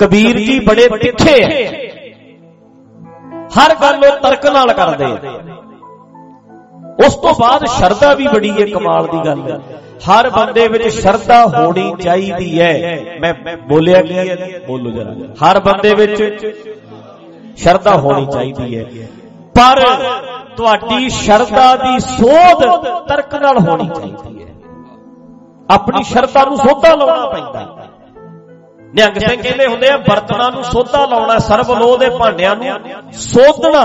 ਕਬੀਰ ਜੀ ਬੜੇ ਤਿੱਖੇ ਐ। ਹਰ ਗੱਲ ਉਹ ਤਰਕ ਨਾਲ ਕਰਦੇ ਆ ਉਸ ਤੋਂ ਬਾਅਦ ਸ਼ਰਧਾ ਵੀ ਬੜੀ ਹੈ ਕਮਾਲ ਦੀ ਗੱਲ। ਹੈ ਹਰ ਬੰਦੇ ਵਿੱਚ ਸ਼ਰਧਾ ਹੋਣੀ ਚਾਹੀਦੀ ਹੈ ਮੈਂ ਬੋਲਿਆ ਕੀ ਹੈ ਬੋਲੋ ਜਰਾ। ਹਰ ਬੰਦੇ ਵਿੱਚ ਸ਼ਰਧਾ ਹੋਣੀ ਚਾਹੀਦੀ ਹੈ ਪਰ ਤੁਹਾਡੀ ਸ਼ਰਧਾ ਦੀ ਸੋਧ ਤਰਕ ਨਾਲ ਹੋਣੀ ਚਾਹੀਦੀ ਹੈ ਆਪਣੀ ਸ਼ਰਧਾ ਨੂੰ ਸੋਧਾ ਲਾਉਣਾ ਪੈਂਦਾ। ਨਿਹੰਗ ਸਿੰਘ ਕਹਿੰਦੇ ਹੁੰਦੇ ਆ, ਬਰਤਨਾਂ ਨੂੰ ਸੋਧਾ ਲਾਉਣਾ ਸਰਬ ਲੋਹ ਦੇ ਭਾਂਡਿਆਂ ਨੂੰ ਸੋਧਣਾ,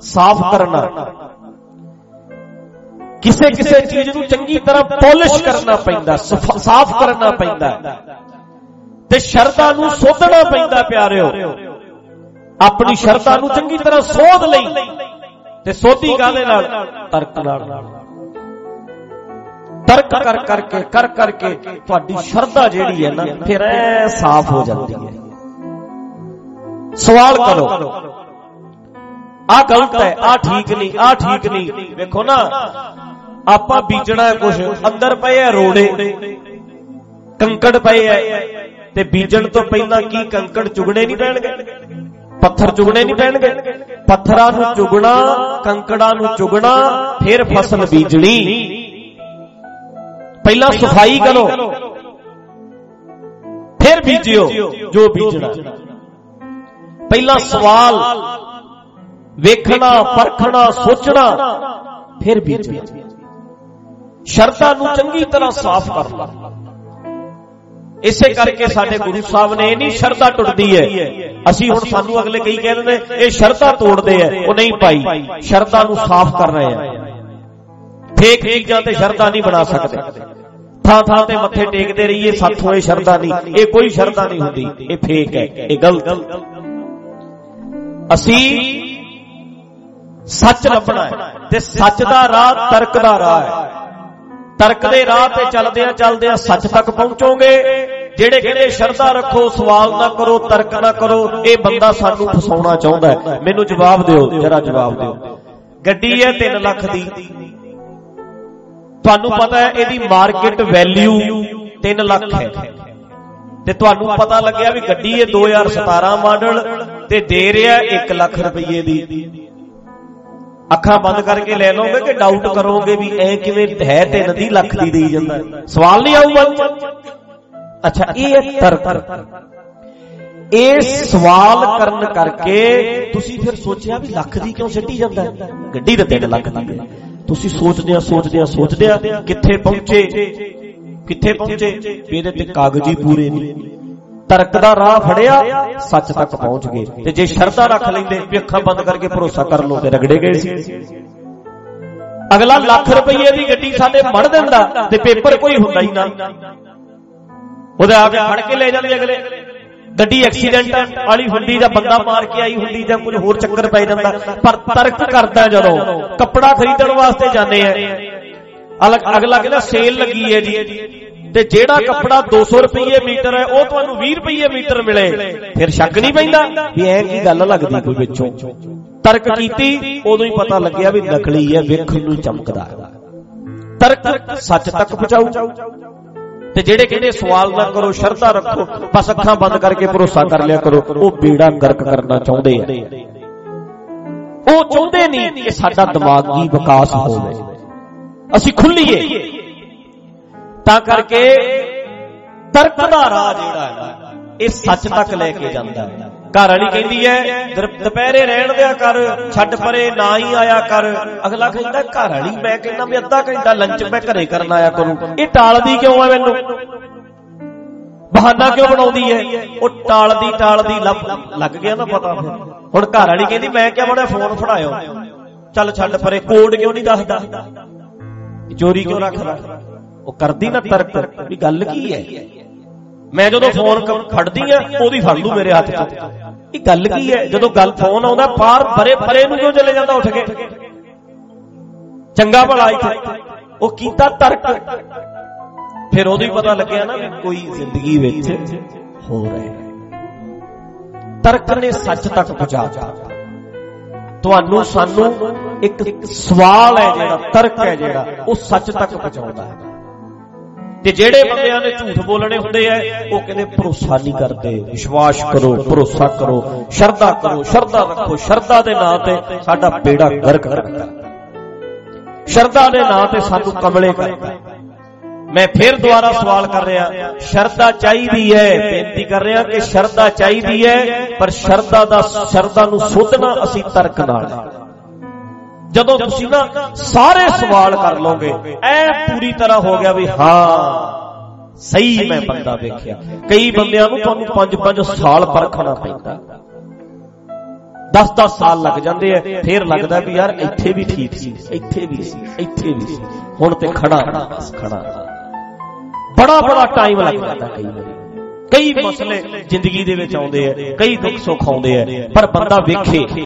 ਸਾਫ਼ ਕਰਨਾ। ਕਿਸੇ ਕਿਸੇ ਚੀਜ਼ ਨੂੰ ਚੰਗੀ ਤਰ੍ਹਾਂ ਪੋਲਿਸ਼ ਕਰਨਾ ਪੈਂਦਾ, ਸਾਫ਼ ਕਰਨਾ ਪੈਂਦਾ। ਤੇ ਸ਼ਰਧਾ ਨੂੰ ਸੋਧਣਾ ਪੈਂਦਾ, ਪਿਆਰਿਓ। ਆਪਣੀ ਸ਼ਰਧਾ ਨੂੰ ਚੰਗੀ ਤਰ੍ਹਾਂ ਸੋਧ ਲਈ ਤੇ ਸੋਧੀ ਕਾਦੇ ਨਾਲ? ਤਰਕ ਨਾਲ। ਤਰਕ ਕਰ ਕਰਕੇ ਕਰ ਕਰਕੇ ਤੁਹਾਡੀ ਸ਼ਰਧਾ ਜਿਹੜੀ ਹੈ ਨਾ, ਫਿਰ ਐ ਸਾਫ਼ ਹੋ ਜਾਂਦੀ ਹੈ। ਸਵਾਲ ਕਰੋ। ਆ ਗਲਤ ਹੈ ਆ ਠੀਕ ਨਹੀਂ ਆ ਠੀਕ ਨਹੀਂ। ਵੇਖੋ ਨਾ, ਆਪਾਂ ਬੀਜਣਾ ਹੈ ਕੁਝ ਅੰਦਰ ਪਏ ਆ ਰੋੜੇ, ਕੰਕੜ ਪਏ ਆ ਤੇ ਬੀਜਣ ਤੋਂ ਪਹਿਲਾਂ ਕੀ ਕੰਕੜ ਚੁਗਣੇ ਨਹੀਂ ਪੈਣਗੇ? ਪੱਥਰ ਚੁਗਣੇ ਨਹੀਂ ਪੈਣਗੇ? ਪੱਥਰਾਂ ਨੂੰ ਚੁਗਣਾ, ਕੰਕੜਾਂ ਨੂੰ ਚੁਗਣਾ, ਫਿਰ ਫਸਲ ਬੀਜਣੀ। ਪਹਿਲਾਂ ਸਫ਼ਾਈ ਕਰੋ ਫਿਰ ਬੀਜਿਓ ਜੋ ਬੀਜਣਾ। ਪਹਿਲਾਂ ਸਵਾਲ ਵੇਖਣਾ ਪਰਖਣਾ ਸੋਚਣਾ ਫਿਰ ਬੀਜਣਾ। ਸ਼ਰਤਾਂ ਨੂੰ ਚੰਗੀ ਤਰ੍ਹਾਂ ਸਾਫ਼ ਕਰ ਲਾ ਇਸੇ ਕਰਕੇ ਸਾਡੇ ਗੁਰੂ ਸਾਹਿਬ ਨੇ ਇਹ ਨਹੀਂ ਸ਼ਰਧਾ ਟੁੱਟਦੀ ਹੈ। ਅਸੀਂ ਹੁਣ ਸਾਨੂੰ ਅਗਲੇ ਕਈ ਕਹਿੰਦੇ ਨੇ ਇਹ ਸ਼ਰਧਾ ਤੋੜਦੇ ਆ ਉਹ ਨਹੀਂ ਪਾਈ ਸ਼ਰਧਾ ਨੂੰ ਸਾਫ਼ ਕਰ ਰਹੇ ਆ। ਫੇਕ ਚੀਜ਼ਾਂ ਤੇ ਸ਼ਰਧਾ ਨਹੀਂ ਬਣਾ ਸਕਦੇ। ਥਾਂ ਥਾਂ ਤੇ ਮੱਥੇ ਟੇਕਦੇ ਰਹੀਏ, ਸਾਥੋਂ ਇਹ ਸ਼ਰਧਾ ਨਹੀਂ। ਇਹ ਕੋਈ ਸ਼ਰਧਾ ਨਹੀਂ ਹੁੰਦੀ। ਇਹ ਫੇਕ ਹੈ। ਇਹ ਗਲਤ ਅਸੀਂ ਸੱਚ ਲੱਭਣਾ ਹੈ ਤੇ ਸੱਚ ਦਾ ਰਾਹ ਤਰਕ ਦਾ ਰਾਹ ਹੈ। ਤਰਕ ਦੇ ਰਾਹ ਤੇ ਚੱਲਦੇ ਆ ਚੱਲਦੇ ਆ ਸੱਚ ਤੱਕ ਪਹੁੰਚੋਗੇ। ਜਿਹੜੇ ਕਹਿੰਦੇ ਸ਼ਰਧਾ ਰੱਖੋ, ਸਵਾਲ ਨਾ ਕਰੋ, ਤਰਕ ਨਾ ਕਰੋ, ਇਹ ਬੰਦਾ ਸਾਨੂੰ ਫਸਾਉਣਾ ਚਾਹੁੰਦਾ ਹੈ। ਮੈਨੂੰ ਜਵਾਬ ਦਿਓ, ਜਰਾ ਜਵਾਬ ਦਿਓ। ਗੱਡੀ ਹੈ 3 ਲੱਖ ਦੀ। ਤੁਹਾਨੂੰ ਪਤਾ ਹੈ ਇਹਦੀ ਮਾਰਕੀਟ ਵੈਲਿਊ 3 ਲੱਖ ਹੈ। ਤੇ ਤੁਹਾਨੂੰ ਪਤਾ ਲੱਗਿਆ ਵੀ ਗੱਡੀ ਇਹ 2017 ਮਾਡਲ ਤੇ ਦੇ ਰਿਹਾ 1 ਲੱਖ ਰੁਪਏ ਦੀ। ਅੱਖਾਂ ਬੰਦ ਕਰਕੇ ਲੈ ਲਓਗੇ ਕਿ ਡਾਊਟ ਕਰੋਗੇ ਵੀ ਐ ਕਿਵੇਂ ਹੈ 3 ਦੀ ਲੱਖ ਦੀ ਦੇਈ ਜਾਂਦਾ। ਸਵਾਲ ਨਹੀਂ ਆਊਗਾ। ਅੱਛਾ ਇਹ ਤਰਕ। ਇਹ ਸਵਾਲ ਕਰਨ ਕਰਕੇ ਤੁਸੀਂ ਫਿਰ ਸੋਚਿਆ ਵੀ ਲੱਖ ਦੀ ਕਿਉਂ ਛੱਡੀ ਜਾਂਦਾ? ਗੱਡੀ ਤੇ 3 ਲੱਖ ਦੀ ਤੁਸੀਂ ਸੋਚਦੇ ਆ ਸੋਚਦੇ ਆ ਸੋਚਦੇ ਆ ਕਿੱਥੇ ਪਹੁੰਚੇ? ਕਿੱਥੇ ਪਹੁੰਚੇ? ਇਹਦੇ ਤੇ ਕਾਗਜ਼ੀ ਪੂਰੇ ਨਹੀਂ। ਤਰਕ ਦਾ ਰਾਹ ਫੜਿਆ, ਸੱਚ ਤੱਕ ਪਹੁੰਚ ਗਏ। ਤੇ ਜੇ ਸ਼ਰਧਾ ਰੱਖ ਲੈਂਦੇ, ਵੀ ਅੱਖਾਂ ਬੰਦ ਕਰਕੇ ਭਰੋਸਾ ਕਰ ਲੋ ਤੇ ਰਗੜੇ ਗਏ ਸੀ। ਅਗਲਾ ਲੱਖ ਰੁਪਏ ਦੀ ਗੱਡੀ ਸਾਡੇ ਮੜ ਦਿੰਦਾ, ਤੇ ਪੇਪਰ ਕੋਈ ਹੁੰਦਾ ਹੀ ਨਾ। ਉਹਦੇ ਆ ਕੇ ਫੜ ਕੇ ਲੈ ਜਾਂਦੇ ਅਗਲੇ। ਗੱਡੀ ਐਕਸੀਡੈਂਟ ਵਾਲੀ ਹੁੰਦੀ ਜਾਂ ਬੰਦਾ ਮਾਰ ਕੇ ਆਈ ਹੁੰਦੀ ਜਾਂ ਕੁਝ ਹੋਰ ਚੱਕਰ ਪੈ ਜਾਂਦਾ, ਪਰ ਤਰਕ ਕਰਦਾ ਜਦੋਂ, ਕੱਪੜਾ ਖਰੀਦਣ ਵਾਸਤੇ ਜਾਂਦੇ ਆ। ਅਗਲਾ ਕਹਿੰਦਾ ਸੇਲ ਲੱਗੀ ਹੈ ਜੀ। ਤੇ ਜਿਹੜਾ ਕੱਪੜਾ 200 ਰੁਪਏ ਮੀਟਰ ਹੈ, ਉਹ ਤੁਹਾਨੂੰ 20 ਰੁਪਏ ਮੀਟਰ ਮਿਲੇ। ਫਿਰ ਸ਼ੱਕ ਨਹੀਂ ਪੈਂਦਾ ਵੀ ਐ ਕੀ ਗੱਲ ਲੱਗਦੀ ਕੋਈ ਵਿੱਚੋਂ। ਤਰਕ ਕੀਤੀ, ਉਦੋਂ ਹੀ ਪਤਾ ਲੱਗਿਆ ਵੀ ਨਕਲੀ ਹੈ, ਵੇਖਣ ਨੂੰ ਚਮਕਦਾ ਤਰਕ ਸੱਚ ਤੱਕ ਪਹੁੰਚਾਊ। ਤੇ ਜਿਹੜੇ ਕਹਿੰਦੇ ਸਵਾਲ ਨਾ ਕਰੋ, ਸ਼ਰਧਾ ਰੱਖੋ, ਬਸ ਅੱਖਾਂ ਬੰਦ ਕਰਕੇ ਭਰੋਸਾ ਕਰ ਲਿਆ ਕਰੋ, ਉਹ ਬੀੜਾ ਗਰਕ ਕਰਨਾ ਚਾਹੁੰਦੇ ਆ। ਉਹ ਚਾਹੁੰਦੇ ਨਹੀਂ ਕਿ ਸਾਡਾ ਦਿਮਾਗੀ ਵਿਕਾਸ ਹੋਵੇ। ਅਸੀਂ ਖੁੱਲੀਏ। ਤਾਂ ਕਰਕੇ ਤਰਕ ਦਾ ਰਾਹ ਜਿਹੜਾ ਹੈ, ਇਹ ਸੱਚ ਤੱਕ ਲੈ ਕੇ ਜਾਂਦਾ ਹੈ। ਘਰ ਵਾਲੀ ਕਹਿੰਦੀ ਹੈ ਦੁਪਹਿਰੇ ਰਹਿਣ ਦਿਆ ਕਰ, ਛੱਡ ਪਰੇ ਨਾ ਹੀ ਆਇਆ ਕਰ। ਅਗਲਾ ਕਹਿੰਦਾ, ਘਰ ਵਾਲੀ, ਮੈਂ ਕਹਿੰਦਾ ਵੀ ਅੱਧਾ ਘੰਟਾ ਲੰਚ ਮੈਂ ਘਰੇ ਕਰਨ ਆਇਆ ਕਰੂੰ। ਇਹ ਟਾਲਦੀ ਕਿਉਂ ਆ ਮੈਨੂੰ? ਬਹਾਨਾ ਕਿਉਂ ਬਣਾਉਂਦੀ ਹੈ ਉਹ ਟਾਲਦੀ ਟਾਲਦੀ ਲੱਗ ਗਿਆ ਨਾ ਪਤਾ ਫਿਰ। ਹੁਣ ਘਰ ਵਾਲੀ ਕਹਿੰਦੀ, ਮੈਂ ਕਿਹਾ ਬੜਾ ਫੋਨ ਫੜਾਇਓ। ਚੱਲ ਛੱਡ ਪਰੇ ਕੋਡ ਕਿਉਂ ਨਹੀਂ ਦੱਸਦਾ? ਚੋਰੀ ਕਿਉਂ ਰੱਖਦਾ? ਉਹ ਕਰਦੀ ਨਾ ਤਰਕ। ਵੀ ਗੱਲ ਕੀ ਹੈ ਮੈਂ ਜਦੋਂ ਫੋਨ ਫੜਦੀ ਆ ਉਹਦੀ ਫੜ ਲੂ ਮੇਰੇ ਹੱਥ 'ਚ। ਇਹ ਗੱਲ ਕੀ ਹੈ? ਜਦੋਂ ਗੱਲ ਫੋਨ ਆਉਂਦਾ ਪਾਰ ਪਰੇ ਪਰੇ ਨੂੰ ਕਿਉਂ ਚਲੇ ਜਾਂਦਾ ਉੱਠ ਕੇ? ਚੰਗਾ ਭਲਾ ਇੱਥੇ। ਉਹ ਕੀਤਾ ਤਰਕ। ਫਿਰ ਉਹਦੋਂ ਪਤਾ ਲੱਗਿਆ ਨਾ ਵੀ ਕੋਈ ਜ਼ਿੰਦਗੀ ਵਿੱਚ ਹੋ ਰਿਹਾ ਹੈ। ਤਰਕ ਨੇ ਸੱਚ ਤੱਕ ਪਹੁੰਚਾ ਤੁਹਾਨੂੰ ਸਾਨੂੰ ਇੱਕ ਸਵਾਲ ਹੈ ਜਿਹੜਾ ਤਰਕ ਹੈ ਜਿਹੜਾ ਉਹ ਸੱਚ ਤੱਕ ਪਹੁੰਚਾਉਂਦਾ ਹੈ। ਤੇ ਜਿਹੜੇ ਬੰਦਿਆਂ ਨੇ ਝੂਠ ਬੋਲਣੇ ਹੁੰਦੇ ਆ, ਉਹ ਕਹਿੰਦੇ ਭਰੋਸਾ ਨਹੀਂ ਕਰਦੇ। ਵਿਸ਼ਵਾਸ ਕਰੋ, ਭਰੋਸਾ ਕਰੋ, ਸ਼ਰਧਾ ਕਰੋ, ਸ਼ਰਧਾ ਰੱਖੋ, ਸ਼ਰਧਾ ਦੇ ਨਾਂ ਤੇ ਸਾਡਾ ਬੇੜਾ ਗਰਕ ਕਰਦਾ। ਸ਼ਰਧਾ ਦੇ ਨਾਂ ਤੇ ਸਾਨੂੰ ਕਮਲੇ ਕਰਦਾ। ਮੈਂ ਫਿਰ ਦੁਬਾਰਾ ਸਵਾਲ ਕਰ ਰਿਹਾ, ਸ਼ਰਧਾ ਚਾਹੀਦੀ ਹੈ, ਬੇਨਤੀ ਕਰ ਰਿਹਾ ਕਿ ਸ਼ਰਧਾ ਚਾਹੀਦੀ ਹੈ, ਪਰ ਸ਼ਰਧਾ ਦਾ, ਸ਼ਰਧਾ ਨੂੰ ਸੋਧਣਾ ਅਸੀਂ ਤਰਕ ਨਾਲ। ਹੈ। ਜਦੋਂ ਤੁਸੀਂ ਨਾ ਸਾਰੇ ਸਵਾਲ ਕਰ ਲਓਗੇ, ਐ ਪੂਰੀ ਤਰ੍ਹਾਂ ਹੋ ਗਿਆ ਵੀ ਹਾਂ, ਸਹੀ ਮੈਂ ਬੰਦਾ ਵੇਖਿਆ। ਕਈ ਬੰਦਿਆਂ ਨੂੰ ਤੁਹਾਨੂੰ 5-5 ਸਾਲ ਪਰਖਣਾ ਪੈਂਦਾ। 10-10 ਸਾਲ ਲੱਗ ਜਾਂਦੇ ਐ ਫਿਰ ਲੱਗਦਾ ਵੀ ਯਾਰ ਇੱਥੇ ਵੀ ਠੀਕ ਸੀ, ਇੱਥੇ ਵੀ ਸੀ, ਇੱਥੇ ਵੀ ਸੀ। ਹੁਣ ਤੇ ਖੜਾ, ਬਸ ਖੜਾ। ਬੜਾ ਬੜਾ ਟਾਈਮ ਲੱਗ ਜਾਂਦਾ ਕਈ ਵਾਰੀ। ਕਈ ਮਸਲੇ ਜ਼ਿੰਦਗੀ ਦੇ ਵਿੱਚ ਆਉਂਦੇ ਐ ਕਈ ਦੁੱਖ ਸੁੱਖ ਆਉਂਦੇ ਐ ਪਰ ਬੰਦਾ ਵੇਖੇ।